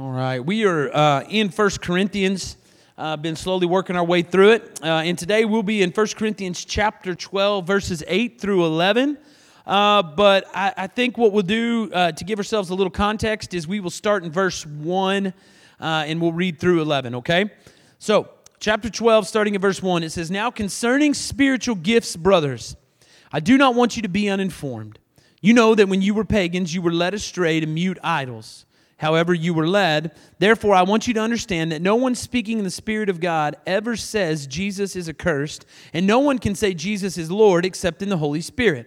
All right, we are uh, in First Corinthians. Uh, been slowly working our way through it, uh, and today we'll be in First Corinthians chapter 12, verses 8 through 11. Uh, but I, I, think what we'll do uh, to give ourselves a little context is we will start in verse 1 uh, and we'll read through 11, okay? So, chapter 12, starting at verse 1, it says, Now concerning spiritual gifts, brothers, I do not want you to be uninformed. You know that when you were pagans, you were led astray to mute idols however you were led. Therefore, I want you to understand that no one speaking in the Spirit of God ever says Jesus is accursed, and no one can say Jesus is Lord except in the Holy Spirit.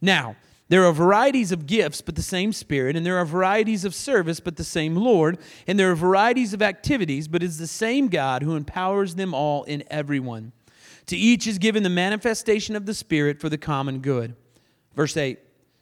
Now, there are varieties of gifts, but the same Spirit, and there are varieties of service, but the same Lord, and there are varieties of activities, but it's the same God who empowers them all in everyone. To each is given the manifestation of the Spirit for the common good. Verse 8.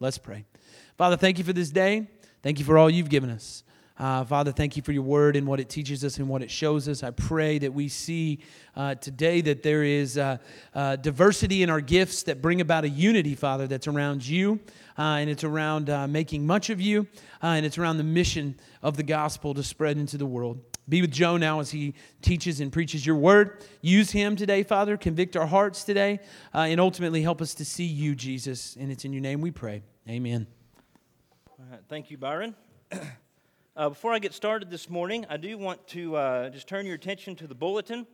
Let's pray. Father, thank you for this day. Thank you for all you've given us. Uh, Father, thank you for your word and what it teaches us and what it shows us. I pray that we see uh, today that there is uh, uh diversity in our gifts that bring about a unity, Father, that's around you uh, and it's around uh, making much of you and it's around the mission of the gospel to spread into the world. Be with Joe now as he teaches and preaches your word. Use him today, Father. Convict our hearts today and ultimately help us to see you, Jesus. And it's in your name we pray. Amen. thank you, Byron. Uh, before I get started this morning, I do want to uh, just turn your attention to the bulletin.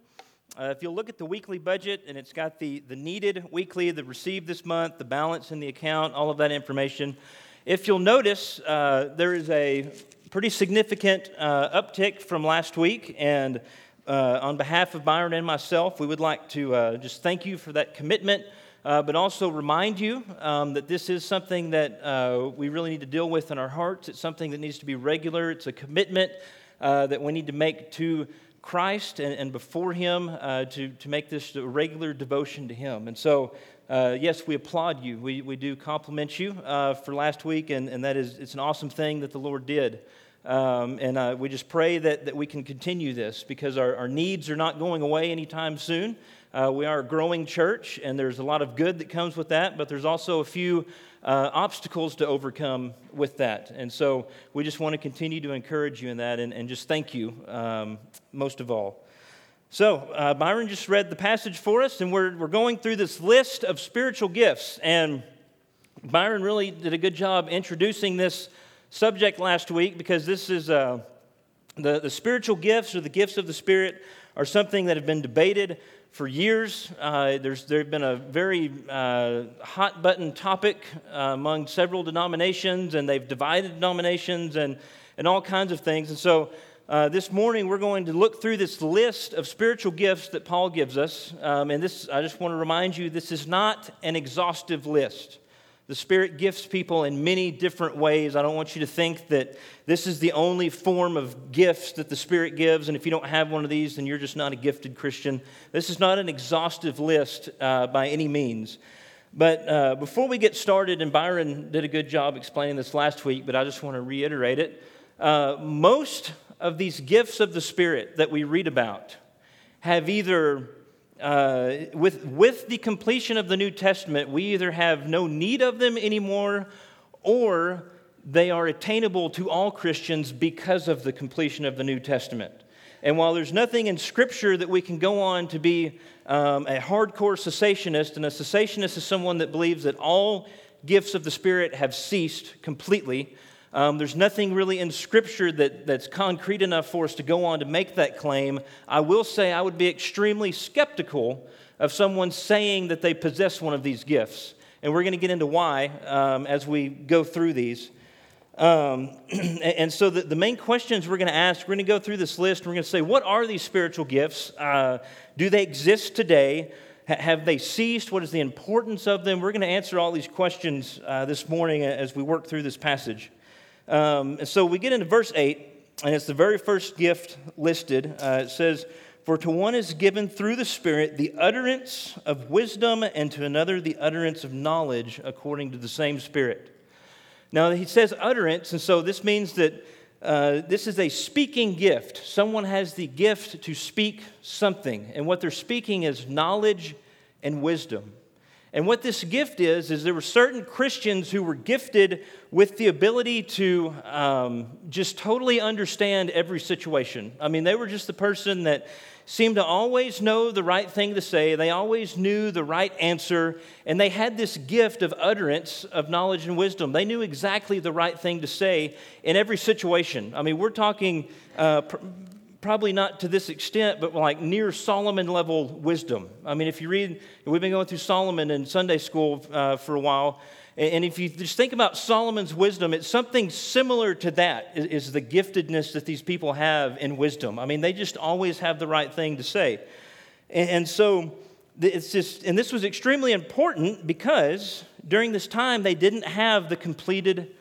Uh, if you'll look at the weekly budget, and it's got the, the needed weekly, the received this month, the balance in the account, all of that information. If you'll notice, uh, there is a pretty significant uh, uptick from last week, and uh, on behalf of Byron and myself, we would like to just thank you for that commitment uh, but also remind you um, that this is something that uh, we really need to deal with in our hearts. It's something that needs to be regular, it's a commitment uh, that we need to make to Christ and, and before Him uh, to, to make this a regular devotion to Him. And so, uh, yes, we applaud you. We, we do compliment you uh, for last week, and, and that is it's an awesome thing that the Lord did. Um, and uh, we just pray that, that we can continue this because our, our needs are not going away anytime soon. Uh, we are a growing church, and there's a lot of good that comes with that, but there's also a few uh, obstacles to overcome with that. And so we just want to continue to encourage you in that and, and just thank you um, most of all. So, uh, Byron just read the passage for us, and we're, we're going through this list of spiritual gifts. And Byron really did a good job introducing this subject last week because this is uh, the, the spiritual gifts or the gifts of the Spirit are something that have been debated for years. Uh, there's there have been a very uh, hot button topic uh, among several denominations, and they've divided denominations and, and all kinds of things. And so uh, this morning we're going to look through this list of spiritual gifts that Paul gives us. Um, and this, I just want to remind you, this is not an exhaustive list. The Spirit gifts people in many different ways. I don't want you to think that this is the only form of gifts that the Spirit gives, and if you don't have one of these, then you're just not a gifted Christian. This is not an exhaustive list uh, by any means. But uh, before we get started, and Byron did a good job explaining this last week, but I just want to reiterate it. Uh, most of these gifts of the Spirit that we read about have either uh, with, with the completion of the New Testament, we either have no need of them anymore or they are attainable to all Christians because of the completion of the New Testament. And while there's nothing in Scripture that we can go on to be um, a hardcore cessationist, and a cessationist is someone that believes that all gifts of the Spirit have ceased completely, um, there's nothing really in Scripture that, that's concrete enough for us to go on to make that claim. I will say I would be extremely skeptical of someone saying that they possess one of these gifts. And we're going to get into why um, as we go through these. Um, and so, the, the, main questions we're going to ask, we're going to go through this list. And We're going to say, what are these spiritual gifts? Uh, do they exist today? Have they ceased? What is the importance of them? We're going to answer all these questions uh, this morning as we work through this passage. Um, and so we get into verse 8, and it's the very first gift listed. Uh, it says, For to one is given through the Spirit the utterance of wisdom, and to another the utterance of knowledge according to the same Spirit. Now, he says utterance, and so this means that uh, this is a speaking gift. Someone has the gift to speak something, and what they're speaking is knowledge and wisdom. And what this gift is, is there were certain Christians who were gifted with the ability to um, just totally understand every situation. I mean, they were just the person that seemed to always know the right thing to say. They always knew the right answer, and they had this gift of utterance of knowledge and wisdom. They knew exactly the right thing to say in every situation. I mean, we're talking uh, probably not to this extent, but like near Solomon level wisdom. I mean, if you read, we've been going through Solomon in Sunday school uh, for a while. And if you just think about Solomon's wisdom, it's something similar to that, is the giftedness that these people have in wisdom. I mean, they just always have the right thing to say. And so it's just, and this was extremely important because during this time they didn't have the completed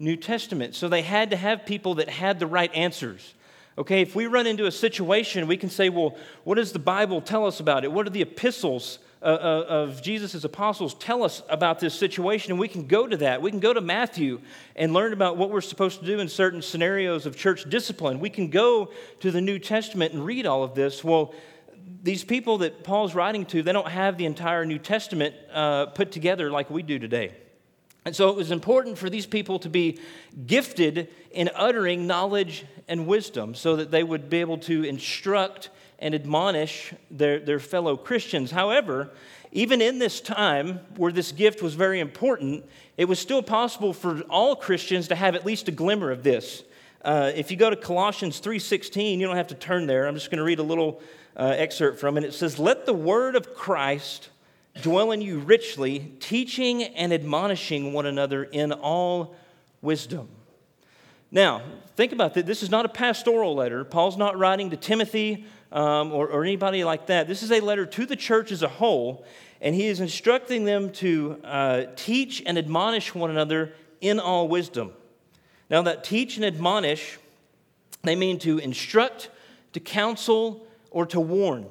New Testament. So they had to have people that had the right answers. Okay, if we run into a situation, we can say, well, what does the Bible tell us about it? What are the epistles uh, uh, of Jesus' apostles tell us about this situation, and we can go to that. We can go to Matthew and learn about what we're supposed to do in certain scenarios of church discipline. We can go to the New Testament and read all of this. Well, these people that Paul's writing to, they don't have the entire New Testament uh, put together like we do today. And so it was important for these people to be gifted in uttering knowledge and wisdom so that they would be able to instruct and admonish their, their fellow Christians. However, even in this time where this gift was very important, it was still possible for all Christians to have at least a glimmer of this. Uh, if you go to Colossians 3:16, you don't have to turn there. I'm just going to read a little uh, excerpt from it. It says, "Let the word of Christ dwell in you richly, teaching and admonishing one another in all wisdom." Now, think about that. This is not a pastoral letter. Paul's not writing to Timothy um, or, or, anybody like that. This is a letter to the church as a whole, and he is instructing them to uh, teach and admonish one another in all wisdom. Now, that teach and admonish, they mean to instruct, to counsel, or to warn.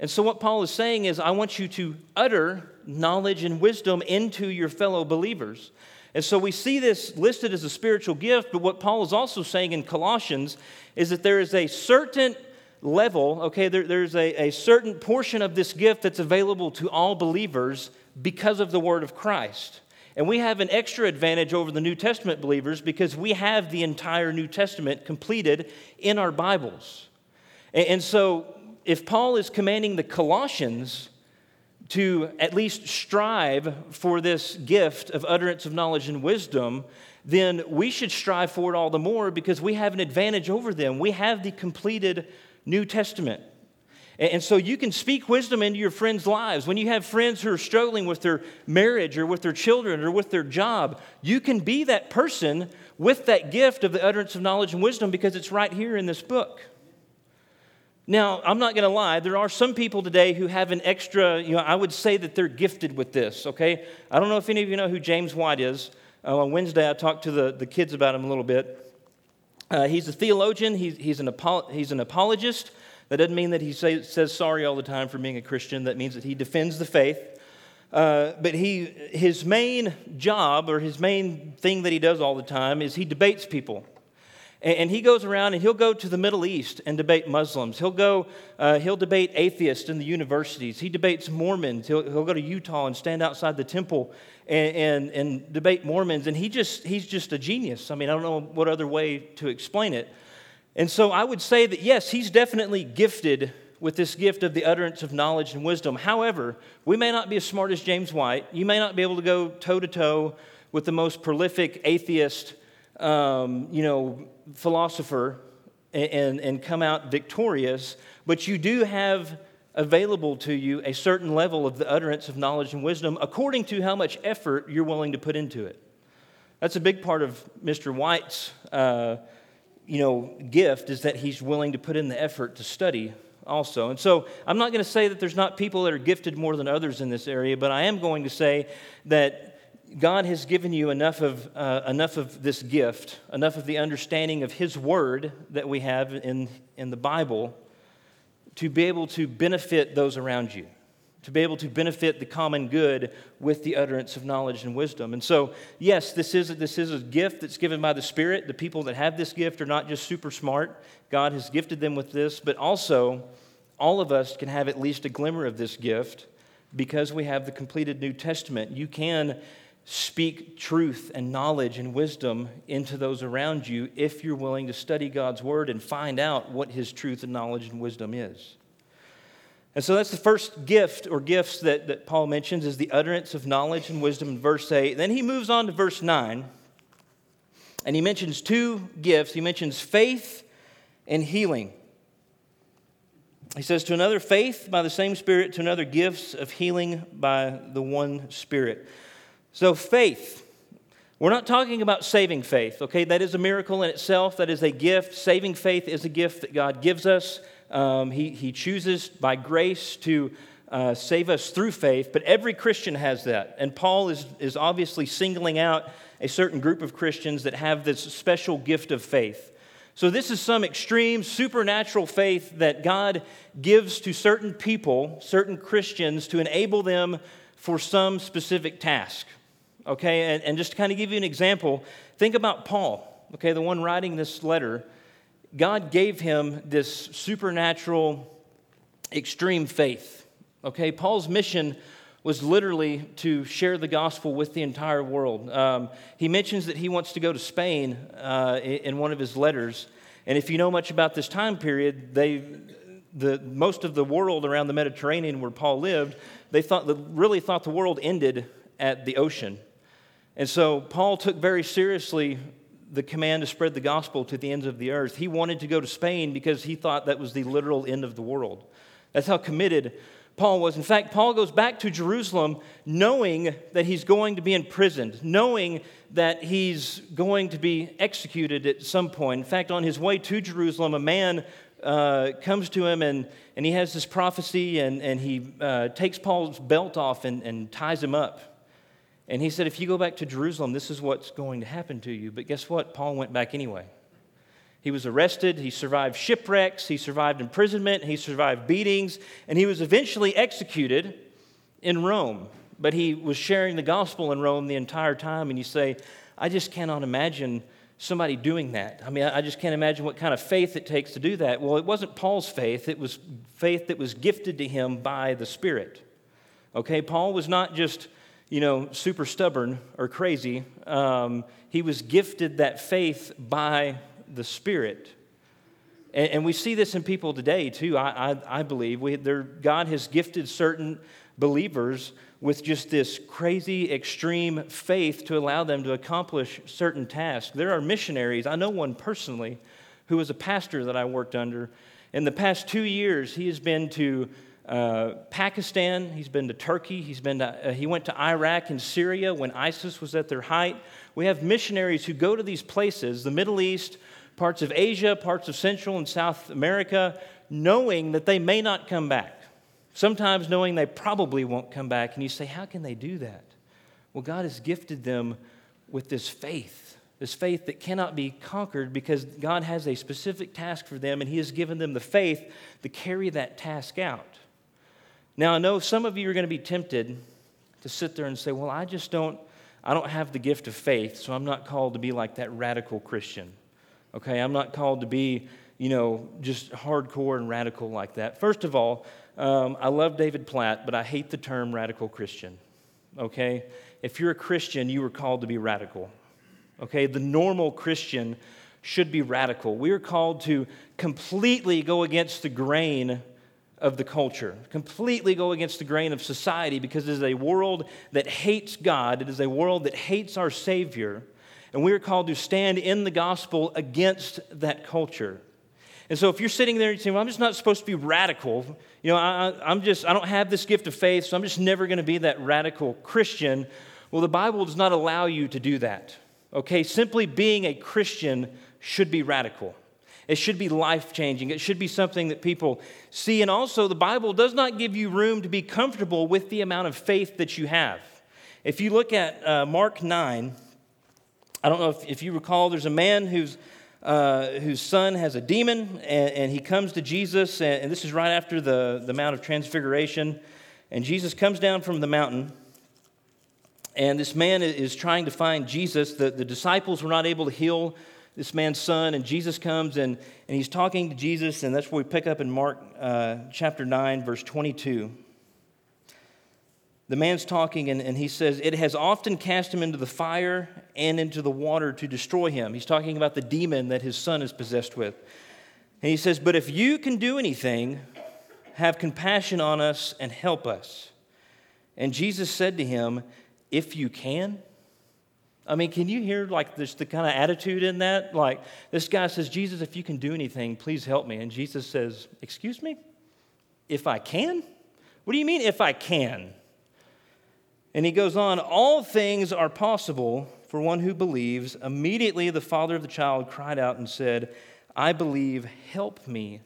And so, what Paul is saying is, I want you to utter knowledge and wisdom into your fellow believers. And so we see this listed as a spiritual gift, but what Paul is also saying in Colossians is that there is a certain level, okay, there, there's a, a certain portion of this gift that's available to all believers because of the word of Christ. And we have an extra advantage over the New Testament believers because we have the entire New Testament completed in our Bibles. And, and so, if Paul is commanding the Colossians to at least strive for this gift of utterance of knowledge and wisdom, then we should strive for it all the more because we have an advantage over them. We have the completed New Testament. And so you can speak wisdom into your friends' lives. When you have friends who are struggling with their marriage or with their children or with their job, you can be that person with that gift of the utterance of knowledge and wisdom because it's right here in this book. Now, I'm not going to lie, there are some people today who have an extra, you know, I would say that they're gifted with this, okay? I don't know if any of you know who James White is. Uh, on Wednesday, I talked to the, the kids about him a little bit. Uh, he's a theologian, he's, he's, an, he's an apologist. That doesn't mean that he say, says sorry all the time for being a Christian, that means that he defends the faith. Uh, but he, his main job or his main thing that he does all the time is he debates people. And, he goes around and he'll go to the Middle East and debate Muslims. He'll go, uh, he'll debate atheists in the universities. He debates Mormons. He'll, he'll go to Utah and stand outside the temple and, and, and debate Mormons. And he just, he's just a genius. I mean, I don't know what other way to explain it. And so I would say that yes, he's definitely gifted with this gift of the utterance of knowledge and wisdom. However, we may not be as smart as James White. You may not be able to go toe to toe with the most prolific atheist, um, you know, philosopher and, and, come out victorious, but you do have available to you a certain level of the utterance of knowledge and wisdom according to how much effort you're willing to put into it. That's a big part of Mr. White's, uh, you know, gift is that he's willing to put in the effort to study also. And so I'm not going to say that there's not people that are gifted more than others in this area, but I am going to say that God has given you enough of, uh, enough of this gift, enough of the understanding of His Word that we have in, in the Bible to be able to benefit those around you, to be able to benefit the common good with the utterance of knowledge and wisdom. And so, yes, this is, this is a gift that's given by the Spirit. The people that have this gift are not just super smart, God has gifted them with this, but also all of us can have at least a glimmer of this gift because we have the completed New Testament. You can speak truth and knowledge and wisdom into those around you if you're willing to study God's Word and find out what His truth and knowledge and wisdom is. And so that's the first gift or gifts that, that Paul mentions is the utterance of knowledge and wisdom in verse 8. Then he moves on to verse 9, and he mentions two gifts. He mentions faith and healing. He says, To another, faith by the same Spirit, to another, gifts of healing by the one Spirit. So, faith. We're not talking about saving faith, okay? That is a miracle in itself. That is a gift. Saving faith is a gift that God gives us. Um, he, he chooses by grace to uh, save us through faith, but every Christian has that. And Paul is, is obviously singling out a certain group of Christians that have this special gift of faith. So, this is some extreme supernatural faith that God gives to certain people, certain Christians, to enable them for some specific task. Okay, and, and just to kind of give you an example, think about Paul, okay, the one writing this letter. God gave him this supernatural, extreme faith. Okay, Paul's mission was literally to share the gospel with the entire world. Um, he mentions that he wants to go to Spain uh, in one of his letters. And if you know much about this time period, they, the, most of the world around the Mediterranean where Paul lived, they thought, really thought the world ended at the ocean. And so Paul took very seriously the command to spread the gospel to the ends of the earth. He wanted to go to Spain because he thought that was the literal end of the world. That's how committed Paul was. In fact, Paul goes back to Jerusalem knowing that he's going to be imprisoned, knowing that he's going to be executed at some point. In fact, on his way to Jerusalem, a man uh, comes to him and, and he has this prophecy and, and he uh, takes Paul's belt off and, and ties him up. And he said, If you go back to Jerusalem, this is what's going to happen to you. But guess what? Paul went back anyway. He was arrested, he survived shipwrecks, he survived imprisonment, he survived beatings, and he was eventually executed in Rome. But he was sharing the gospel in Rome the entire time, and you say, I just cannot imagine somebody doing that. I mean, I just can't imagine what kind of faith it takes to do that. Well, it wasn't Paul's faith, it was faith that was gifted to him by the Spirit. Okay, Paul was not just, you know, super stubborn or crazy. Um, he was gifted that faith by the Spirit. And, and we see this in people today, too, I, I, I believe. We, God has gifted certain believers with just this crazy, extreme faith to allow them to accomplish certain tasks. There are missionaries, I know one personally, who was a pastor that I worked under. In the past two years, he has been to uh, Pakistan, he's been to Turkey, he's been to, uh, he went to Iraq and Syria when ISIS was at their height. We have missionaries who go to these places, the Middle East, parts of Asia, parts of Central and South America, knowing that they may not come back. Sometimes knowing they probably won't come back. And you say, How can they do that? Well, God has gifted them with this faith, this faith that cannot be conquered because God has a specific task for them and He has given them the faith to carry that task out. Now, I know some of you are going to be tempted to sit there and say, Well, I just don't. I don't have the gift of faith, so I'm not called to be like that radical Christian. Okay, I'm not called to be, you know, just hardcore and radical like that. First of all, um, I love David Platt, but I hate the term radical Christian. Okay? If you're a Christian, you were called to be radical. Okay? The normal Christian should be radical. We are called to completely go against the grain of the culture, completely go against the grain of society because it is a world that hates God, it is a world that hates our Savior, and we are called to stand in the gospel against that culture. And so if you're sitting there and saying, well, I'm just not supposed to be radical, you know, I, I'm just, I don't have this gift of faith, so I'm just never going to be that radical Christian. Well, the Bible does not allow you to do that. Okay? Simply being a Christian should be radical. It should be life changing. It should be something that people see. And also, the Bible does not give you room to be comfortable with the amount of faith that you have. If you look at uh, Mark 9, I don't know if, if you recall, there's a man who's, uh, whose son has a demon, and, and he comes to Jesus, and, and, this is right after the, the Mount of Transfiguration. And Jesus comes down from the mountain, and this man is trying to find Jesus. The, the disciples were not able to heal this man's son, and Jesus comes and, and he's talking to Jesus, and that's where we pick up in Mark uh, chapter 9, verse 22. The man's talking, and, and he says, It has often cast him into the fire and into the water to destroy him. He's talking about the demon that his son is possessed with. And he says, But if you can do anything, have compassion on us and help us. And Jesus said to him, If you can, I mean, can you hear like this the kind of attitude in that? Like this guy says, Jesus, if you can do anything, please help me. And Jesus says, Excuse me? If I can? What do you mean, if I can? And he goes on, All things are possible for one who believes. Immediately the father of the child cried out and said, I believe, help me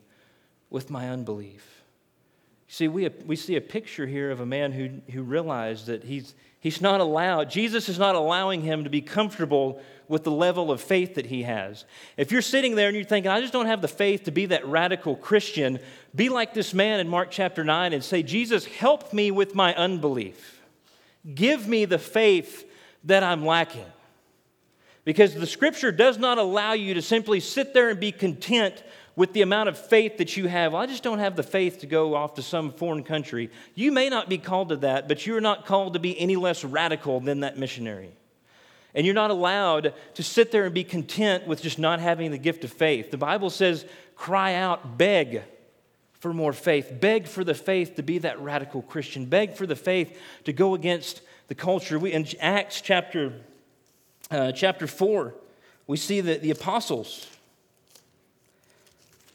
with my unbelief. See, we, we see a picture here of a man who, who realized that he's, he's not allowed, Jesus is not allowing him to be comfortable with the level of faith that he has. If you're sitting there and you're thinking, I just don't have the faith to be that radical Christian, be like this man in Mark chapter 9 and say, Jesus, help me with my unbelief. Give me the faith that I'm lacking. Because the scripture does not allow you to simply sit there and be content with the amount of faith that you have. Well, I just don't have the faith to go off to some foreign country. You may not be called to that, but you're not called to be any less radical than that missionary. And you're not allowed to sit there and be content with just not having the gift of faith. The Bible says, cry out, beg for more faith, beg for the faith to be that radical Christian, beg for the faith to go against the culture. We, in Acts chapter, uh, chapter 4, we see that the apostles,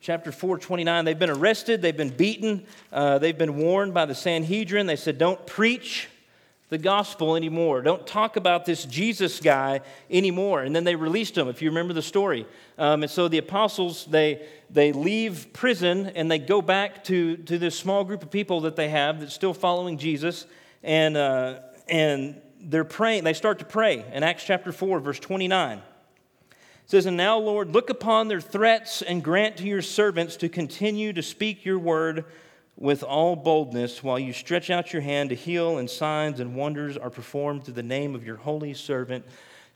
chapter 4, 29. They've been arrested, they've been beaten, uh, they've been warned by the Sanhedrin. They said, Don't preach the gospel anymore. Don't talk about this Jesus guy anymore. And then they released him, if you remember the story. Um, and so the apostles, they, they leave prison and they go back to, to this small group of people that they have that's still following Jesus. And, uh, and they're praying, they start to pray in Acts chapter 4, verse 29 says, And now, Lord, look upon their threats and grant to your servants to continue to speak your word with all boldness while you stretch out your hand to heal, and signs and wonders are performed through the name of your holy servant,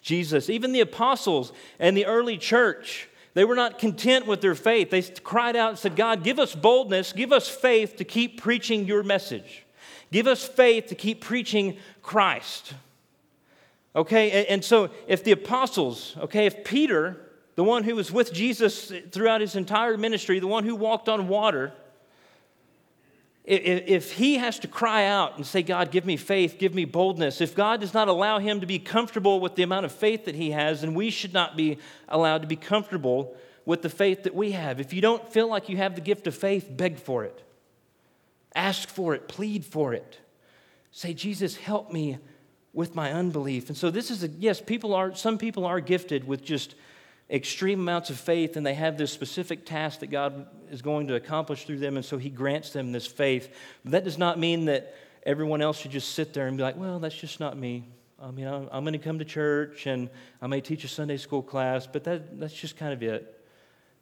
Jesus. Even the apostles and the early church, they were not content with their faith. They cried out and said, God, give us boldness, give us faith to keep preaching your message. Give us faith to keep preaching Christ. Okay, and so if the apostles, okay, if Peter, the one who was with Jesus throughout his entire ministry, the one who walked on water, if he has to cry out and say, God, give me faith, give me boldness, if God does not allow him to be comfortable with the amount of faith that he has, then we should not be allowed to be comfortable with the faith that we have. If you don't feel like you have the gift of faith, beg for it. Ask for it, plead for it. Say, Jesus, help me with my unbelief. And so this is a yes, people are some people are gifted with just extreme amounts of faith and they have this specific task that God is going to accomplish through them and so he grants them this faith. But that does not mean that everyone else should just sit there and be like, "Well, that's just not me." I mean, I'm, I'm going to come to church and I may teach a Sunday school class, but that, that's just kind of it.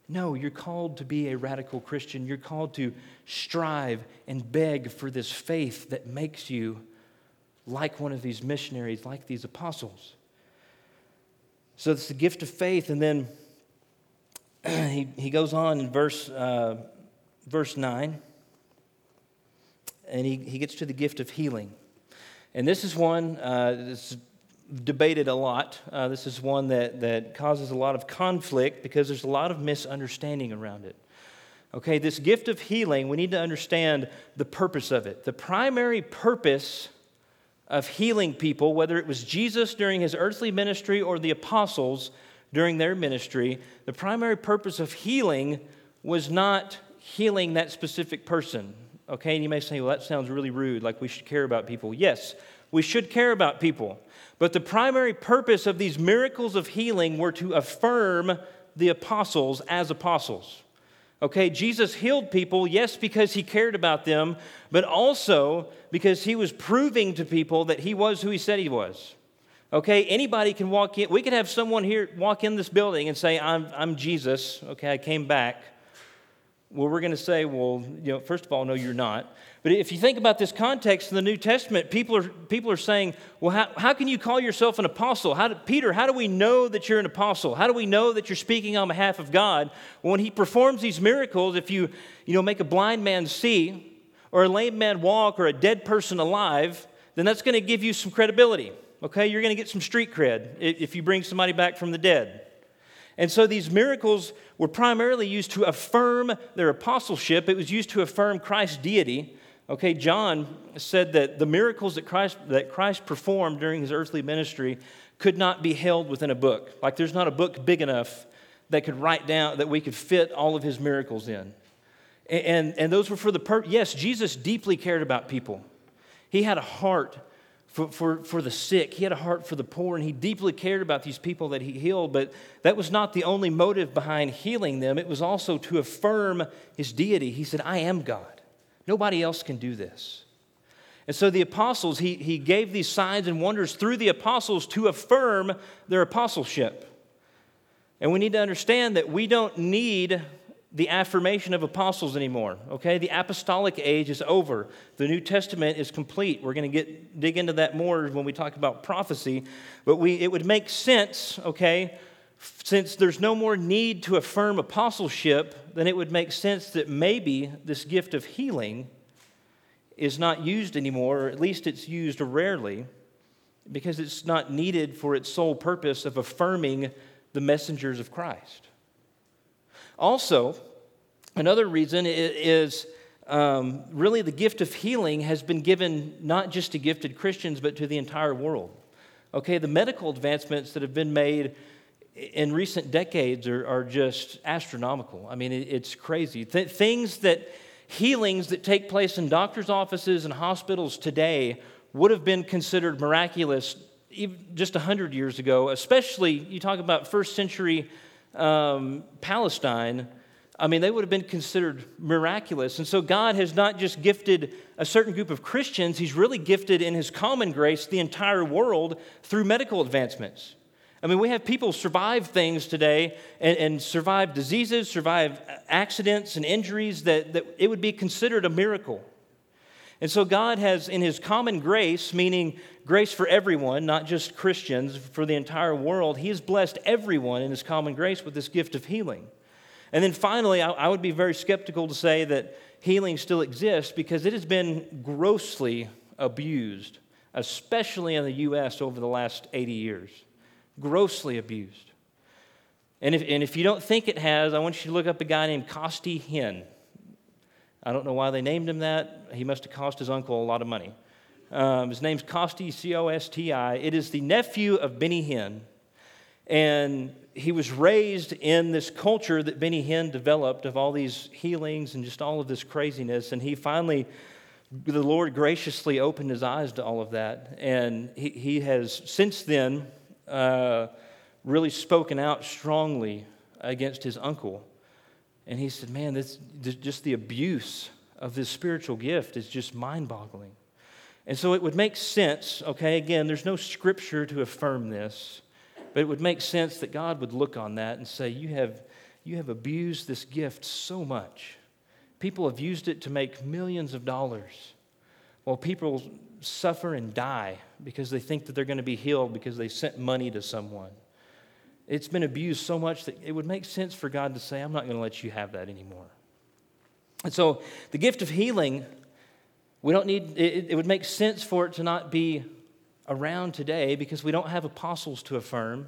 No, you're called to be a radical Christian. You're called to strive and beg for this faith that makes you like one of these missionaries, like these apostles. So it's the gift of faith. And then he, he goes on in verse, uh, verse 9, and he, he gets to the gift of healing. And this is one uh, that's debated a lot. Uh, this is one that, that causes a lot of conflict because there's a lot of misunderstanding around it. Okay, this gift of healing, we need to understand the purpose of it. The primary purpose of healing people, whether it was Jesus during his earthly ministry or the apostles during their ministry, the primary purpose of healing was not healing that specific person. Okay, and you may say, well, that sounds really rude, like we should care about people. Yes, we should care about people. But the primary purpose of these miracles of healing were to affirm the apostles as apostles. Okay, Jesus healed people, yes, because he cared about them, but also because he was proving to people that he was who he said he was. Okay, anybody can walk in. We could have someone here walk in this building and say, I'm, I'm Jesus. Okay, I came back. Well, we're going to say, well, you know, first of all, no, you're not. But if you think about this context in the New Testament, people are, people are saying, well, how, how can you call yourself an apostle? How do, Peter, how do we know that you're an apostle? How do we know that you're speaking on behalf of God? Well, when he performs these miracles, if you, you know, make a blind man see, or a lame man walk, or a dead person alive, then that's going to give you some credibility. Okay, you're going to get some street cred if you bring somebody back from the dead. And so these miracles were primarily used to affirm their apostleship. It was used to affirm Christ's deity. Okay, John said that the miracles that Christ, that Christ performed during his earthly ministry could not be held within a book. Like there's not a book big enough that could write down, that we could fit all of his miracles in. And, and, and those were for the purpose. Yes, Jesus deeply cared about people. He had a heart for, for, for the sick. He had a heart for the poor, and he deeply cared about these people that he healed. But that was not the only motive behind healing them, it was also to affirm his deity. He said, I am God. Nobody else can do this. And so the apostles, he, he gave these signs and wonders through the apostles to affirm their apostleship. And we need to understand that we don't need the affirmation of apostles anymore. Okay? The apostolic age is over. The New Testament is complete. We're going to get dig into that more when we talk about prophecy, but we it would make sense, okay, since there's no more need to affirm apostleship, then it would make sense that maybe this gift of healing is not used anymore, or at least it's used rarely, because it's not needed for its sole purpose of affirming the messengers of Christ. Also, another reason is um, really the gift of healing has been given not just to gifted Christians, but to the entire world. Okay, the medical advancements that have been made in recent decades are, are just astronomical. I mean, it, it's crazy. Th- things that, healings that take place in doctors' offices and hospitals today would have been considered miraculous even just 100 years ago, especially you talk about first century um, Palestine. I mean, they would have been considered miraculous. And so God has not just gifted a certain group of Christians, He's really gifted in His common grace the entire world through medical advancements. I mean, we have people survive things today and, and, survive diseases, survive accidents and injuries that, that it would be considered a miracle. And so, God has, in His common grace, meaning grace for everyone, not just Christians, for the entire world, He has blessed everyone in His common grace with this gift of healing. And then finally, I, I would be very skeptical to say that healing still exists because it has been grossly abused, especially in the U.S. over the last 80 years grossly abused. And if, and if you don't think it has, I want you to look up a guy named Costi Hinn. I don't know why they named him that. He must have cost his uncle a lot of money. Um, his name's Costi, C O S T I. It is the nephew of Benny Hinn. And he was raised in this culture that Benny Hinn developed of all these healings and just all of this craziness. And he finally, the Lord graciously opened his eyes to all of that. And he, he has since then uh, really spoken out strongly against his uncle. And he said, Man, this, just the abuse of this spiritual gift is just mind boggling. And so it would make sense, okay, again, there's no scripture to affirm this, but it would make sense that God would look on that and say, You have, you have abused this gift so much. People have used it to make millions of dollars, while people suffer and die because they think that they're going to be healed because they sent money to someone. It's been abused so much that it would make sense for God to say, I'm not going to let you have that anymore. And so the gift of healing, we don't need, it, it would make sense for it to not be around today because we don't have apostles to affirm.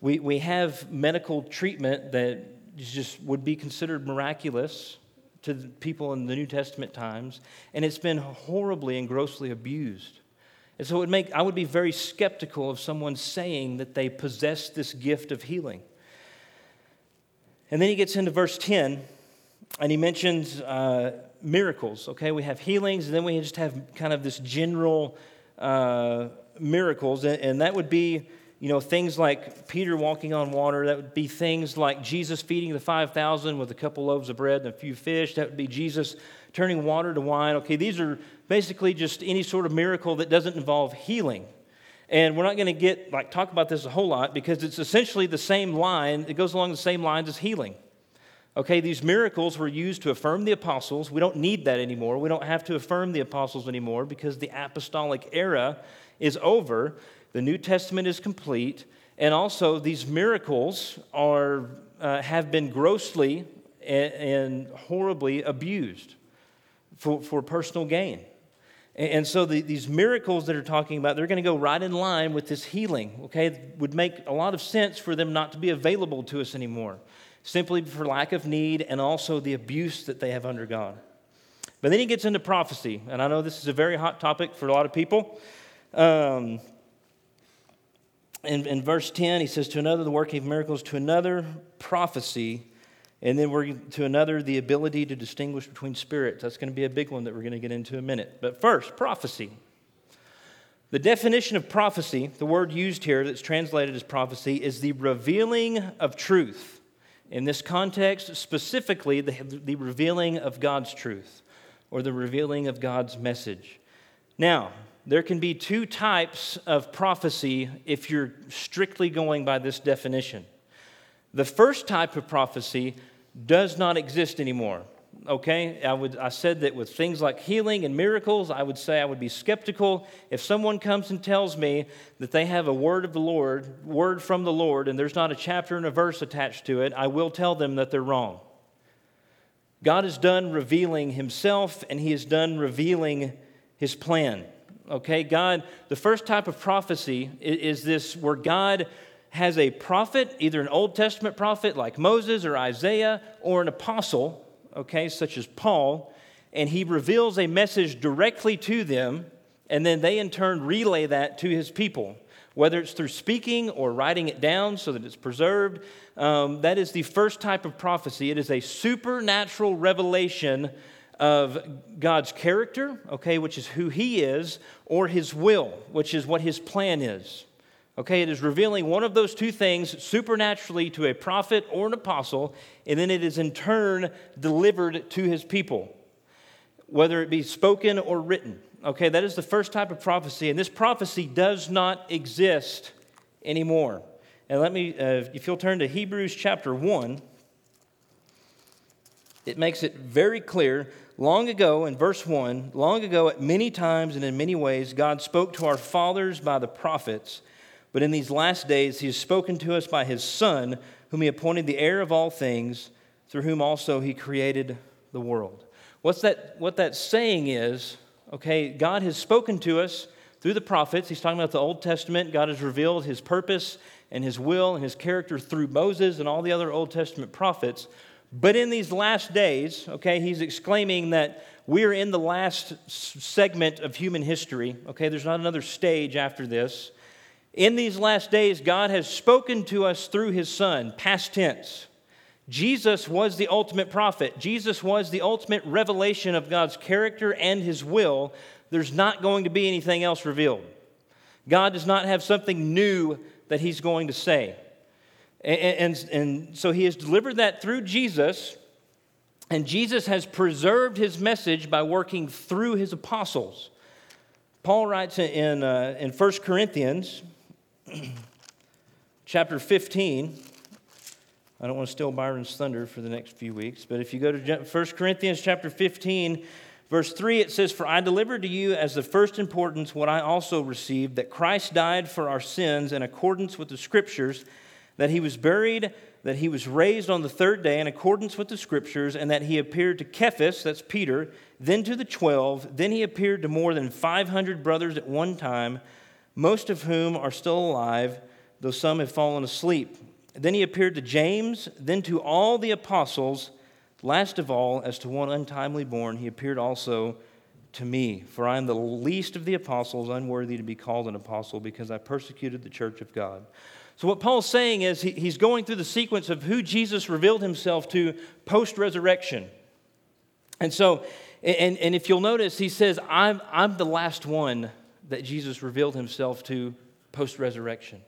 We, we have medical treatment that just would be considered miraculous to people in the New Testament times, and it's been horribly and grossly abused. And so it would make, I would be very skeptical of someone saying that they possess this gift of healing. And then he gets into verse 10, and he mentions uh, miracles. Okay, we have healings, and then we just have kind of this general uh, miracles, and, and that would be you know, things like Peter walking on water. That would be things like Jesus feeding the 5,000 with a couple loaves of bread and a few fish. That would be Jesus turning water to wine. Okay, these are basically just any sort of miracle that doesn't involve healing. And we're not going to get, like, talk about this a whole lot because it's essentially the same line. It goes along the same lines as healing. Okay, these miracles were used to affirm the apostles. We don't need that anymore. We don't have to affirm the apostles anymore because the apostolic era is over. The New Testament is complete. And also, these miracles are, uh, have been grossly and, and horribly abused for, for personal gain. And so the, these miracles that are talking about, they're going to go right in line with this healing, okay? It would make a lot of sense for them not to be available to us anymore simply for lack of need and also the abuse that they have undergone. But then he gets into prophecy, and I know this is a very hot topic for a lot of people. Um, in, in verse 10, he says, To another, the working of miracles, to another, prophecy, and then we're to another, the ability to distinguish between spirits. That's going to be a big one that we're going to get into in a minute. But first, prophecy. The definition of prophecy, the word used here that's translated as prophecy, is the revealing of truth in this context, specifically, the, the revealing of God's truth or the revealing of God's message. Now, there can be two types of prophecy if you're strictly going by this definition. The first type of prophecy does not exist anymore okay? I, would, I said that with things like healing and miracles, I would say I would be skeptical if someone comes and tells me that they have a word of the Lord, word from the Lord, and there's not a chapter and a verse attached to it, I will tell them that they're wrong. God is done revealing himself and he is done revealing his plan. Okay, God, the first type of prophecy is this where God has a prophet, either an Old Testament prophet like Moses or Isaiah, or an apostle okay, such as Paul, and he reveals a message directly to them, and then they in turn relay that to his people, whether it's through speaking or writing it down so that it's preserved. Um, that is the first type of prophecy. It is a supernatural revelation of God's character, okay, which is who he is, or his will, which is what his plan is. Okay, it is revealing one of those two things supernaturally to a prophet or an apostle, and then it is in turn delivered to his people, whether it be spoken or written. Okay, that is the first type of prophecy, and this prophecy does not exist anymore. And let me, uh, if you'll turn to Hebrews chapter 1, it makes it very clear. Long ago, in verse 1, long ago, at many times and in many ways, God spoke to our fathers by the prophets. But in these last days, he has spoken to us by his Son, whom he appointed the heir of all things, through whom also he created the world. What's that, what that's saying is, okay, God has spoken to us through the prophets. He's talking about the Old Testament. God has revealed his purpose and his will and his character through Moses and all the other Old Testament prophets. But in these last days, okay, he's exclaiming that we are in the last segment of human history. Okay, there's not another stage after this. In these last days, God has spoken to us through his Son, past tense. Jesus was the ultimate prophet. Jesus was the ultimate revelation of God's character and his will. There's not going to be anything else revealed. God does not have something new that he's going to say. And, and, and, so he has delivered that through Jesus, and Jesus has preserved his message by working through his apostles. Paul writes in, uh, in 1 Corinthians chapter 15. I don't want to steal Byron's thunder for the next few weeks, but if you go to 1 Corinthians chapter 15, verse 3, it says, For I delivered to you as the first importance what I also received, that Christ died for our sins in accordance with the Scriptures, that he was buried, that he was raised on the third day in accordance with the Scriptures, and that he appeared to Cephas, that's Peter, then to the twelve, then he appeared to more than 500 brothers at one time most of whom are still alive, though some have fallen asleep. Then he appeared to James, then to all the apostles. Last of all, as to one untimely born, he appeared also to me. For I am the least of the apostles, unworthy to be called an apostle, because I persecuted the church of God. So, what Paul's saying is he's going through the sequence of who Jesus revealed himself to post resurrection. And so, and, and if you'll notice, he says, I'm, I'm the last one that Jesus revealed himself to post resurrection.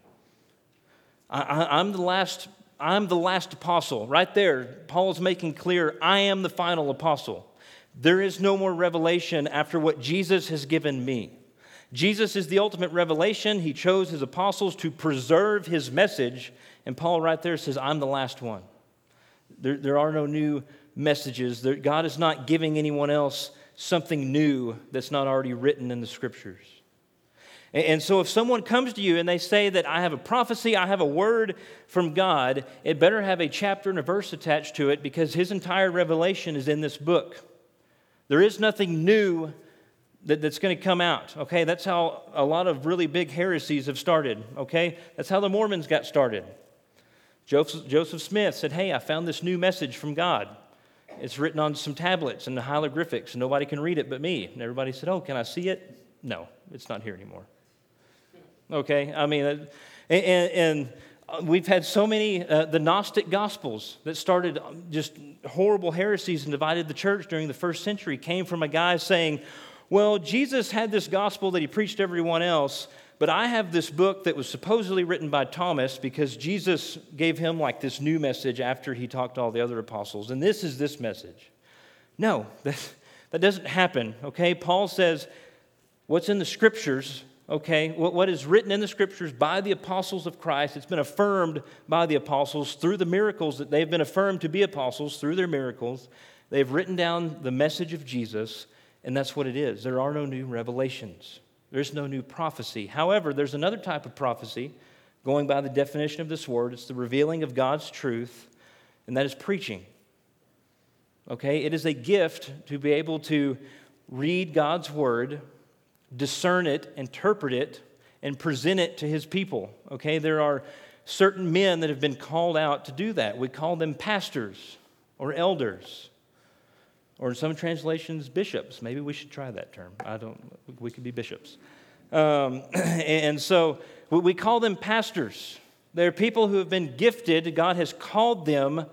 I, am the last. I'm the last apostle. Right there, Paul is making clear I am the final apostle. There is no more revelation after what Jesus has given me. Jesus is the ultimate revelation. He chose his apostles to preserve his message. And Paul, right there, says, I'm the last one. There, there are no new messages. There, God is not giving anyone else something new that's not already written in the scriptures. And, and so, if someone comes to you and they say that I have a prophecy, I have a word from God, it better have a chapter and a verse attached to it because his entire revelation is in this book. There is nothing new that, that's going to come out. Okay, that's how a lot of really big heresies have started. Okay, that's how the Mormons got started. Joseph, Joseph Smith said, Hey, I found this new message from God. It's written on some tablets and the hieroglyphics. Nobody can read it but me. And everybody said, Oh, can I see it? No, it's not here anymore. Okay, I mean, uh, and, and uh, we've had so many, uh, the Gnostic Gospels that started just horrible heresies and divided the church during the first century came from a guy saying, well, Jesus had this gospel that he preached to everyone else, but I have this book that was supposedly written by Thomas because Jesus gave him like this new message after he talked to all the other apostles, and this is this message. No, that, that doesn't happen, okay? Paul says, what's in the scriptures, okay? What, what is written in the scriptures by the apostles of Christ, it's been affirmed by the apostles through the miracles that they've been affirmed to be apostles through their miracles. They've written down the message of Jesus and that's what it is. There are no new revelations, there's no new prophecy. However, there's another type of prophecy, going by the definition of this word it's the revealing of God's truth, and that is preaching. Okay? It is a gift to be able to read God's word, discern it, interpret it, and present it to his people. Okay? There are certain men that have been called out to do that. We call them pastors or elders or in some translations, bishops. Maybe we should try that term. I don't, we could be bishops. Um, and so we call them pastors. They're people who have been gifted, God has called them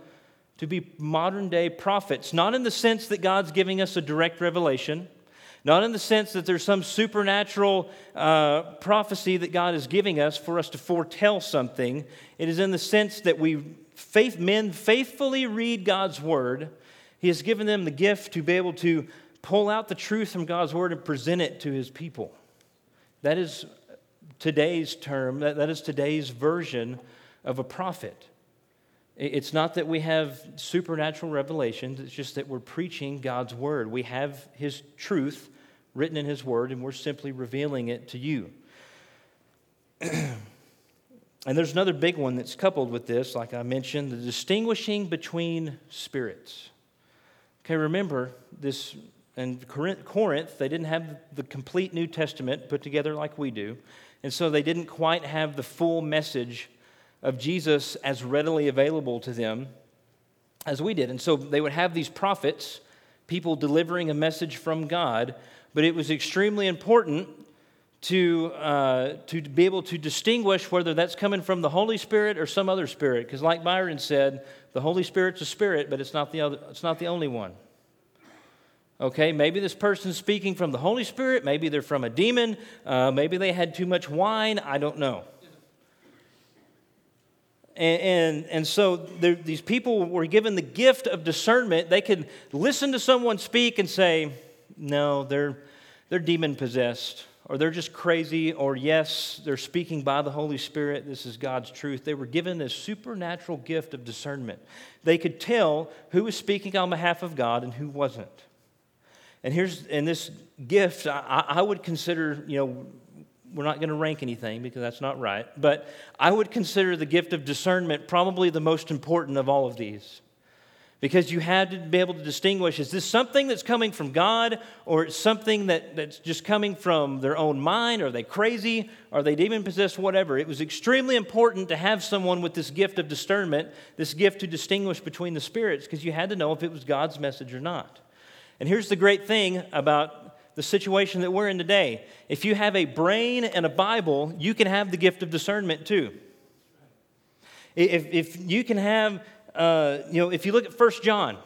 to be modern day prophets, not in the sense that God's giving us a direct revelation, not in the sense that there's some supernatural uh, prophecy that God is giving us for us to foretell something. It is in the sense that we faith, men faithfully read God's word he has given them the gift to be able to pull out the truth from God's word and present it to his people. That is today's term, that, that is today's version of a prophet. It's not that we have supernatural revelations, it's just that we're preaching God's word. We have his truth written in his word, and we're simply revealing it to you. and there's another big one that's coupled with this, like I mentioned the distinguishing between spirits. Okay, remember this in Corinth, they didn't have the complete New Testament put together like we do. And so they didn't quite have the full message of Jesus as readily available to them as we did. And so they would have these prophets, people delivering a message from God, but it was extremely important to, uh, to be able to distinguish whether that's coming from the Holy Spirit or some other spirit. Because, like Byron said, the Holy Spirit's a spirit, but it's not the, other, it's not the only one. Okay, maybe this person's speaking from the Holy Spirit, maybe they're from a demon, uh, maybe they had too much wine, I don't know. And, and, and so these people were given the gift of discernment. They could listen to someone speak and say, no, they're, they're demon possessed or they're just crazy, or yes, they're speaking by the Holy Spirit. This is God's truth. They were given this supernatural gift of discernment. They could tell who was speaking on behalf of God and who wasn't. And here's in this gift, I, I would consider, you know, we're not going to rank anything because that's not right, but I would consider the gift of discernment probably the most important of all of these because you had to be able to distinguish is this something that's coming from God or it's something that, that's just coming from their own mind? Are they crazy? Are they demon possessed? Whatever. It was extremely important to have someone with this gift of discernment, this gift to distinguish between the spirits, because you had to know if it was God's message or not. And here's the great thing about the situation that we're in today if you have a brain and a Bible, you can have the gift of discernment too. If, if you can have uh, you know, if you look at First John,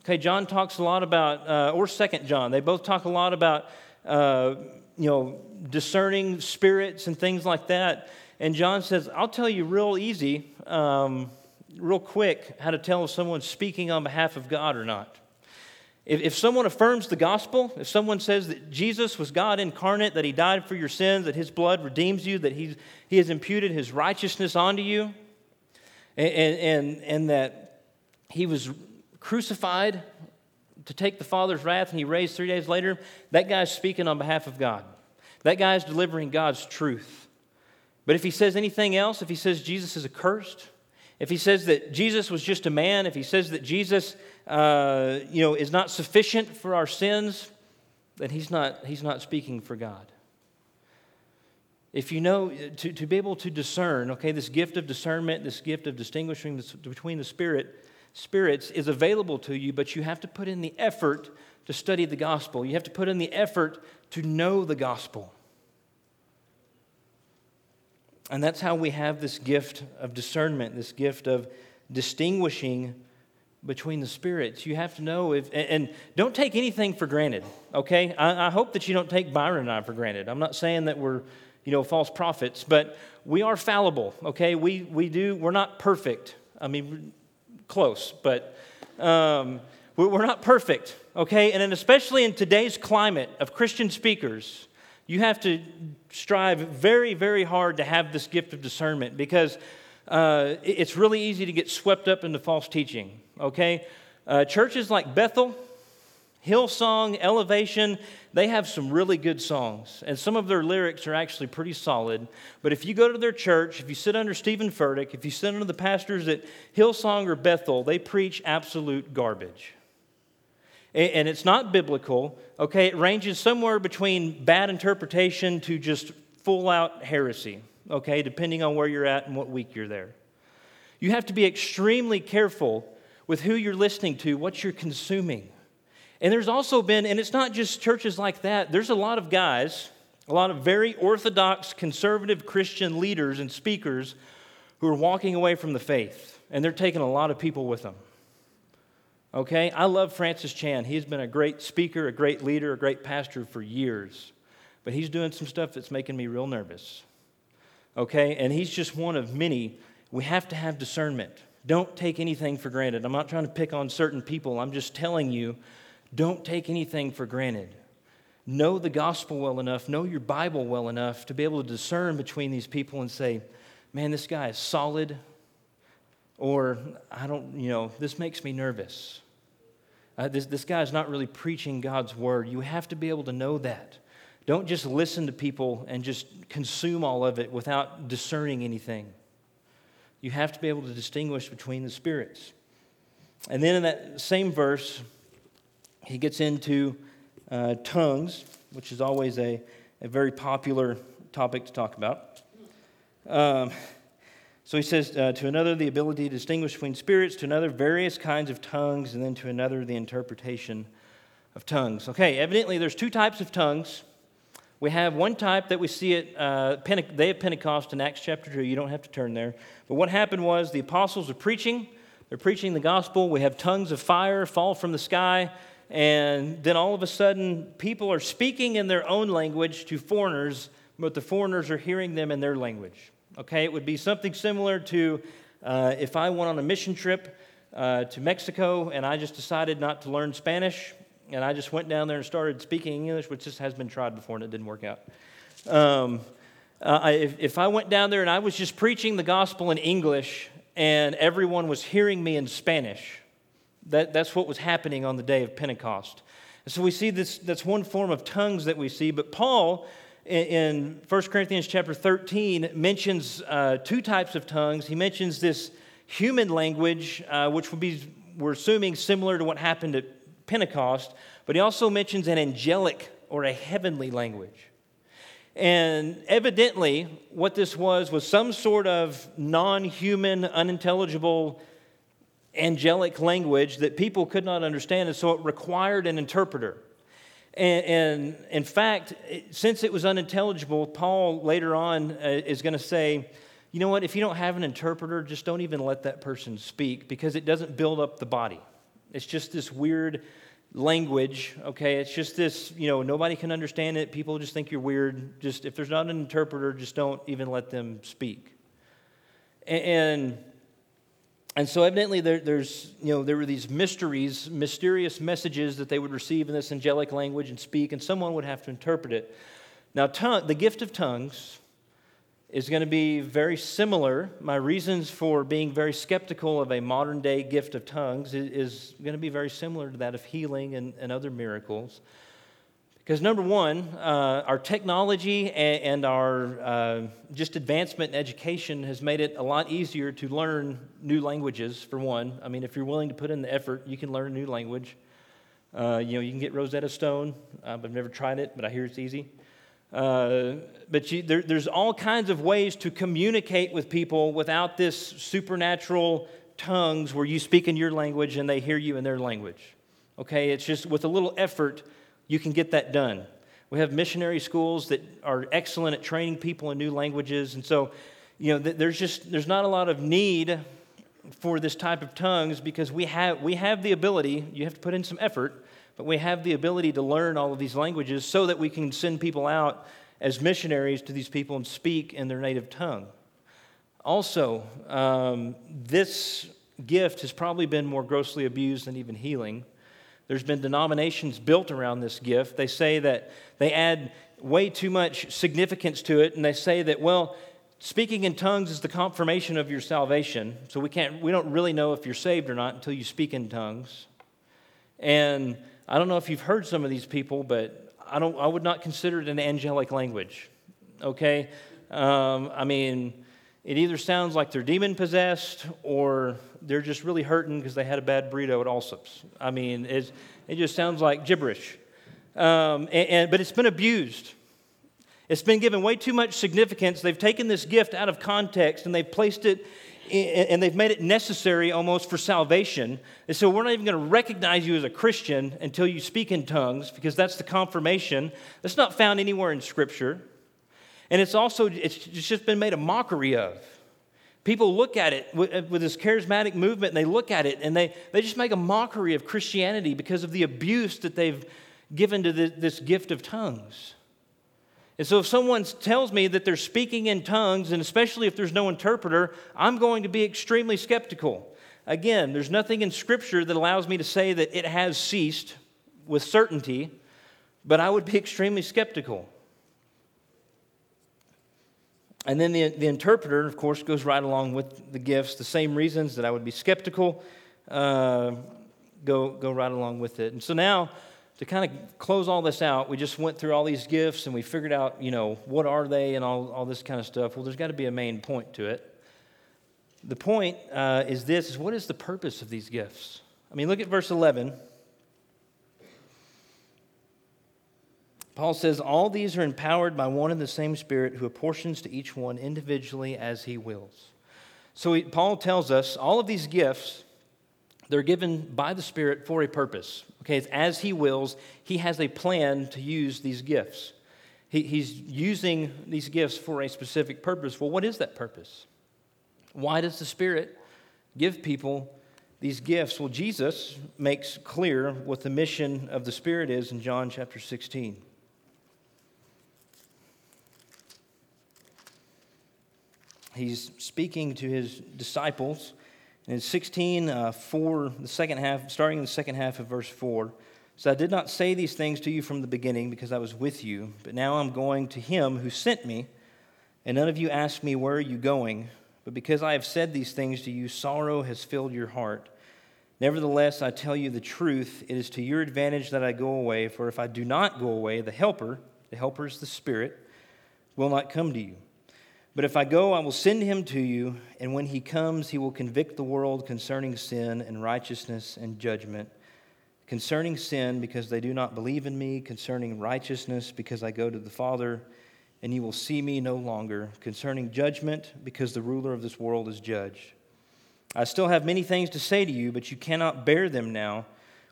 okay, John talks a lot about, uh, or Second John, they both talk a lot about, uh, you know, discerning spirits and things like that. And John says, I'll tell you real easy, um, real quick, how to tell if someone's speaking on behalf of God or not. If, if someone affirms the gospel, if someone says that Jesus was God incarnate, that he died for your sins, that his blood redeems you, that he's, he has imputed his righteousness onto you, and, and, and that he was crucified to take the Father's wrath and he raised three days later, that guy's speaking on behalf of God. That guy's delivering God's truth. But if he says anything else, if he says Jesus is accursed, if he says that Jesus was just a man, if he says that Jesus uh, you know, is not sufficient for our sins, then he's not, he's not speaking for God. If you know, uh, to, to be able to discern, okay, this gift of discernment, this gift of distinguishing between the spirit, spirits is available to you, but you have to put in the effort to study the gospel. You have to put in the effort to know the gospel. And that's how we have this gift of discernment, this gift of distinguishing between the spirits. You have to know if, and don't take anything for granted, okay? I, I, hope that you don't take Byron and I for granted. I'm not saying that we're, you know, false prophets, but we are fallible, okay? We, we do, we're not perfect. I mean, close, but um, we're not perfect, okay? And then especially in today's climate of Christian speakers, you have to strive very, very hard to have this gift of discernment because uh, it's really easy to get swept up into false teaching okay? Uh, churches like Bethel, Hillsong, Elevation, they have some really good songs. And some of their lyrics are actually pretty solid. But if you go to their church, if you sit under Steven Furtick, if you sit under the pastors at Hillsong or Bethel, they preach absolute garbage. And it's not biblical, okay? It ranges somewhere between bad interpretation to just full out heresy, okay? Depending on where you're at and what week you're there. You have to be extremely careful with who you're listening to, what you're consuming. And there's also been, and it's not just churches like that, there's a lot of guys, a lot of very orthodox, conservative Christian leaders and speakers who are walking away from the faith, and they're taking a lot of people with them. Okay? I love Francis Chan. He's been a great speaker, a great leader, a great pastor for years. But he's doing some stuff that's making me real nervous. Okay? And he's just one of many. We have to have discernment. Don't take anything for granted. I'm not trying to pick on certain people. I'm just telling you, don't take anything for granted. Know the gospel well enough, know your Bible well enough to be able to discern between these people and say, man, this guy is solid, or I don't, you know, this makes me nervous. Uh, this, this guy is not really preaching God's word. You have to be able to know that. Don't just listen to people and just consume all of it without discerning anything. You have to be able to distinguish between the spirits. And then in that same verse, he gets into uh, tongues, which is always a, a very popular topic to talk about. Um, so he says, uh, to another, the ability to distinguish between spirits, to another, various kinds of tongues, and then to another, the interpretation of tongues. Okay, evidently there's two types of tongues. We have one type that we see at uh, Pente- day of Pentecost in Acts chapter 2. You don't have to turn there. But what happened was the apostles are preaching. They're preaching the gospel. We have tongues of fire fall from the sky. And then all of a sudden, people are speaking in their own language to foreigners, but the foreigners are hearing them in their language. Okay? It would be something similar to uh, if I went on a mission trip uh, to Mexico and I just decided not to learn Spanish and I just went down there and started speaking English, which just has been tried before and it didn't work out. Um, uh, if, if I went down there and I was just preaching the gospel in English and everyone was hearing me in Spanish, that, that's what was happening on the day of Pentecost. And so we see this, that's one form of tongues that we see. But Paul, in, in 1 Corinthians chapter 13, mentions uh, two types of tongues. He mentions this human language, uh, which would be, we're assuming, similar to what happened at Pentecost, but he also mentions an angelic or a heavenly language. And evidently, what this was was some sort of non human, unintelligible, angelic language that people could not understand, and so it required an interpreter. And, and in fact, since it was unintelligible, Paul later on uh, is going to say, you know what, if you don't have an interpreter, just don't even let that person speak because it doesn't build up the body. It's just this weird language, okay? It's just this, you know, nobody can understand it. People just think you're weird. Just if there's not an interpreter, just don't even let them speak. And and so evidently there, there's, you know, there were these mysteries, mysterious messages that they would receive in this angelic language and speak, and someone would have to interpret it. Now, tongue, the gift of tongues is going to be very similar. My reasons for being very skeptical of a modern day gift of tongues is, is going to be very similar to that of healing and, and other miracles. Because, number one, uh, our technology and, and our uh, just advancement in education has made it a lot easier to learn new languages, for one. I mean, if you're willing to put in the effort, you can learn a new language. Uh, you know, you can get Rosetta Stone. I've never tried it, but I hear it's easy. Uh, but you, there, there's all kinds of ways to communicate with people without this supernatural tongues where you speak in your language and they hear you in their language. Okay, it's just with a little effort, you can get that done. We have missionary schools that are excellent at training people in new languages, and so you know there's just there's not a lot of need for this type of tongues because we have we have the ability. You have to put in some effort but we have the ability to learn all of these languages so that we can send people out as missionaries to these people and speak in their native tongue. Also, um, this gift has probably been more grossly abused than even healing. There's been denominations built around this gift. They say that they add way too much significance to it, and they say that, well, speaking in tongues is the confirmation of your salvation. So we can't we don't really know if you're saved or not until you speak in tongues. And I don't know if you've heard some of these people, but I, don't, I would not consider it an angelic language. Okay? Um, I mean, it either sounds like they're demon possessed or they're just really hurting because they had a bad burrito at Allsup's. I mean, it just sounds like gibberish. Um, and, and, but it's been abused. It's been given way too much significance. They've taken this gift out of context and they've placed it and they've made it necessary almost for salvation. And so we're not even going to recognize you as a Christian until you speak in tongues because that's the confirmation. That's not found anywhere in Scripture. And it's also, it's just been made a mockery of. People look at it with, this charismatic movement and they look at it and they, they just make a mockery of Christianity because of the abuse that they've given to the, this gift of tongues. And so, if someone tells me that they're speaking in tongues, and especially if there's no interpreter, I'm going to be extremely skeptical. Again, there's nothing in Scripture that allows me to say that it has ceased with certainty, but I would be extremely skeptical. And then the, the interpreter, of course, goes right along with the gifts. The same reasons that I would be skeptical uh, go, go right along with it. And so now, to kind of close all this out, we just went through all these gifts and we figured out, you know, what are they and all, all this kind of stuff. Well, there's got to be a main point to it. The point uh, is this: is what is the purpose of these gifts? I mean, look at verse 11. Paul says, All these are empowered by one and the same Spirit who apportions to each one individually as he wills. So he, Paul tells us all of these gifts they're given by the Spirit for a purpose. Okay, it's as He wills, He has a plan to use these gifts. He, he's using these gifts for a specific purpose. Well, what is that purpose? Why does the Spirit give people these gifts? Well, Jesus makes clear what the mission of the Spirit is in John chapter 16. He's speaking to his disciples in 16, uh, 4, the second half, starting in the second half of verse 4, so I did not say these things to you from the beginning because I was with you, but now I'm going to him who sent me, and none of you asked me, Where are you going? But because I have said these things to you, sorrow has filled your heart. Nevertheless, I tell you the truth, it is to your advantage that I go away, for if I do not go away, the Helper, the Helper is the Spirit, will not come to you. But if I go, I will send him to you, and when he comes, he will convict the world concerning sin and righteousness and judgment. Concerning sin, because they do not believe in me, concerning righteousness, because I go to the Father, and you will see me no longer. Concerning judgment, because the ruler of this world is judged. I still have many things to say to you, but you cannot bear them now.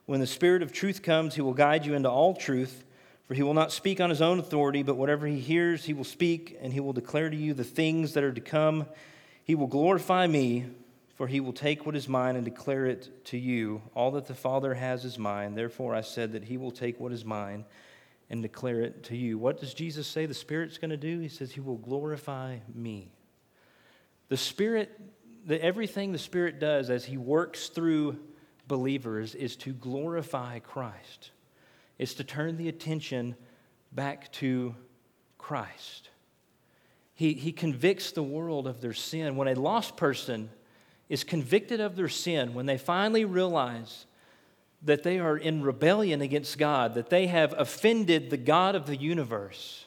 When the Spirit of truth comes, he will guide you into all truth. For he will not speak on his own authority, but whatever he hears, he will speak, and he will declare to you the things that are to come. He will glorify me, for he will take what is mine and declare it to you. All that the Father has is mine. Therefore, I said that he will take what is mine and declare it to you. What does Jesus say the Spirit's going to do? He says he will glorify me. The Spirit, the, everything the Spirit does as he works through believers is to glorify Christ, it's to turn the attention back to Christ. He, he convicts the world of their sin. When a lost person is convicted of their sin, when they finally realize that they are in rebellion against God, that they have offended the God of the universe,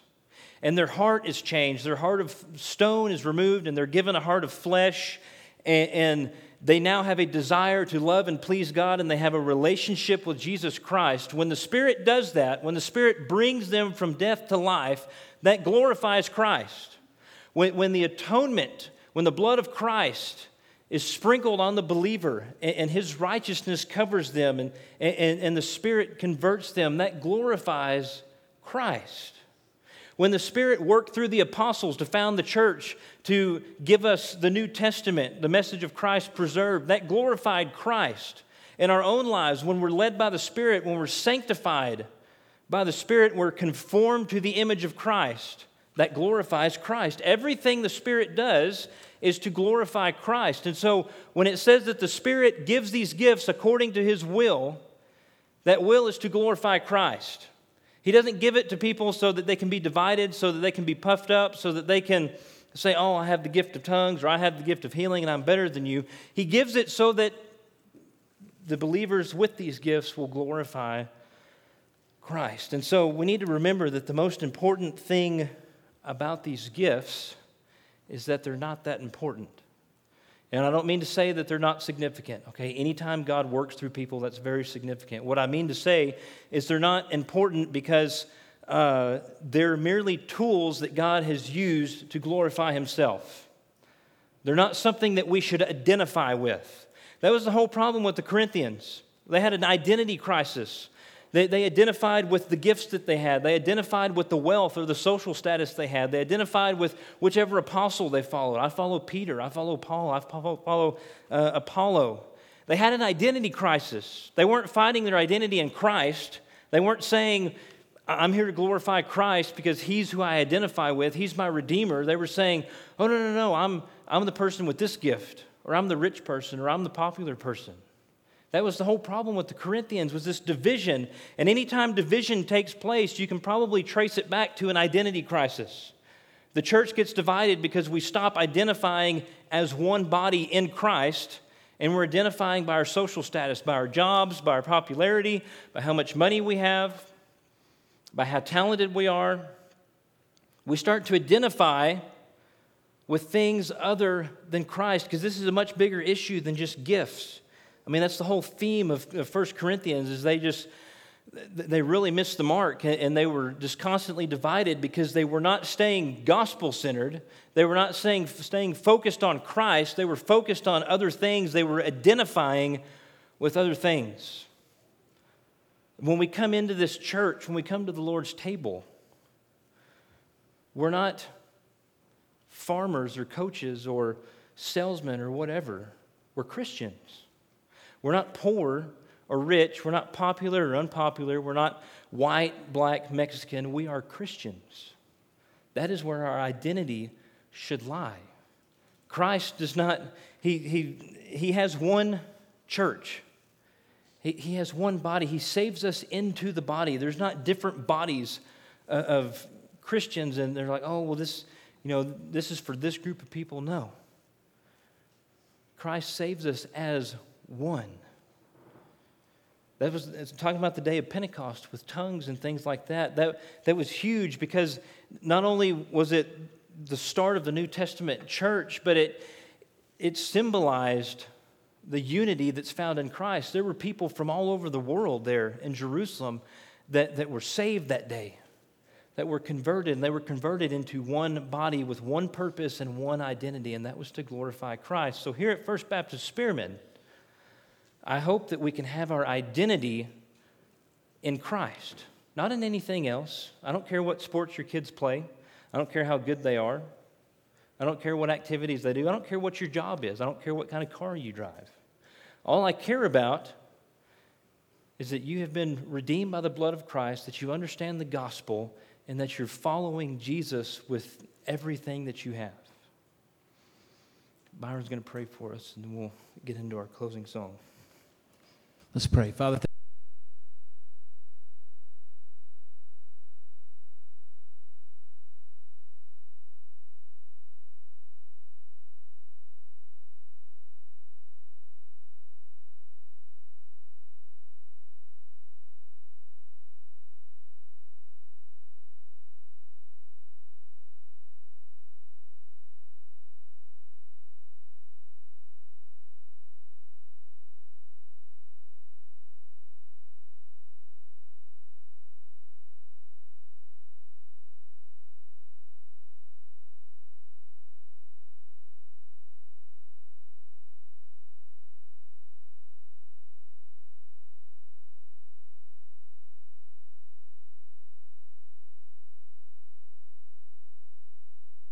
and their heart is changed, their heart of stone is removed, and they're given a heart of flesh, and, and they now have a desire to love and please God, and they have a relationship with Jesus Christ. When the Spirit does that, when the Spirit brings them from death to life, that glorifies Christ. When, when the atonement, when the blood of Christ is sprinkled on the believer and, and his righteousness covers them and, and, and the Spirit converts them, that glorifies Christ. When the Spirit worked through the apostles to found the church, to give us the New Testament, the message of Christ preserved, that glorified Christ. In our own lives, when we're led by the Spirit, when we're sanctified by the Spirit, we're conformed to the image of Christ, that glorifies Christ. Everything the Spirit does is to glorify Christ. And so when it says that the Spirit gives these gifts according to his will, that will is to glorify Christ. He doesn't give it to people so that they can be divided, so that they can be puffed up, so that they can say, Oh, I have the gift of tongues, or I have the gift of healing, and I'm better than you. He gives it so that the believers with these gifts will glorify Christ. And so we need to remember that the most important thing about these gifts is that they're not that important. And I don't mean to say that they're not significant, okay? Anytime God works through people, that's very significant. What I mean to say is they're not important because uh, they're merely tools that God has used to glorify Himself. They're not something that we should identify with. That was the whole problem with the Corinthians. They had an identity crisis. They, they identified with the gifts that they had. They identified with the wealth or the social status they had. They identified with whichever apostle they followed. I follow Peter. I follow Paul. I follow, follow uh, Apollo. They had an identity crisis. They weren't finding their identity in Christ. They weren't saying, I'm here to glorify Christ because he's who I identify with. He's my redeemer. They were saying, oh, no, no, no, I'm, I'm the person with this gift, or I'm the rich person, or I'm the popular person. That was the whole problem with the Corinthians was this division. And anytime division takes place, you can probably trace it back to an identity crisis. The church gets divided because we stop identifying as one body in Christ and we're identifying by our social status, by our jobs, by our popularity, by how much money we have, by how talented we are. We start to identify with things other than Christ because this is a much bigger issue than just gifts. I mean, that's the whole theme of, of 1 Corinthians is they just, they really missed the mark and they were just constantly divided because they were not staying gospel centered. They were not staying, staying focused on Christ. They were focused on other things. They were identifying with other things. When we come into this church, when we come to the Lord's table, we're not farmers or coaches or salesmen or whatever. We're Christians. We're not poor or rich. We're not popular or unpopular. We're not white, black, Mexican. We are Christians. That is where our identity should lie. Christ does not, he, he, he has one church. He, he has one body. He saves us into the body. There's not different bodies uh, of Christians, and they're like, oh, well, this, you know, this is for this group of people. No. Christ saves us as one. That was talking about the day of Pentecost with tongues and things like that. That, that was huge because not only was it the start of the New Testament church, but it, it symbolized the unity that's found in Christ. There were people from all over the world there in Jerusalem that, that were saved that day, that were converted, and they were converted into one body with one purpose and one identity, and that was to glorify Christ. So here at First Baptist Spearman, I hope that we can have our identity in Christ, not in anything else. I don't care what sports your kids play, I don't care how good they are. I don't care what activities they do. I don't care what your job is. I don't care what kind of car you drive. All I care about is that you have been redeemed by the blood of Christ, that you understand the gospel, and that you're following Jesus with everything that you have. Byron's going to pray for us, and then we'll get into our closing song. Let's pray. Father,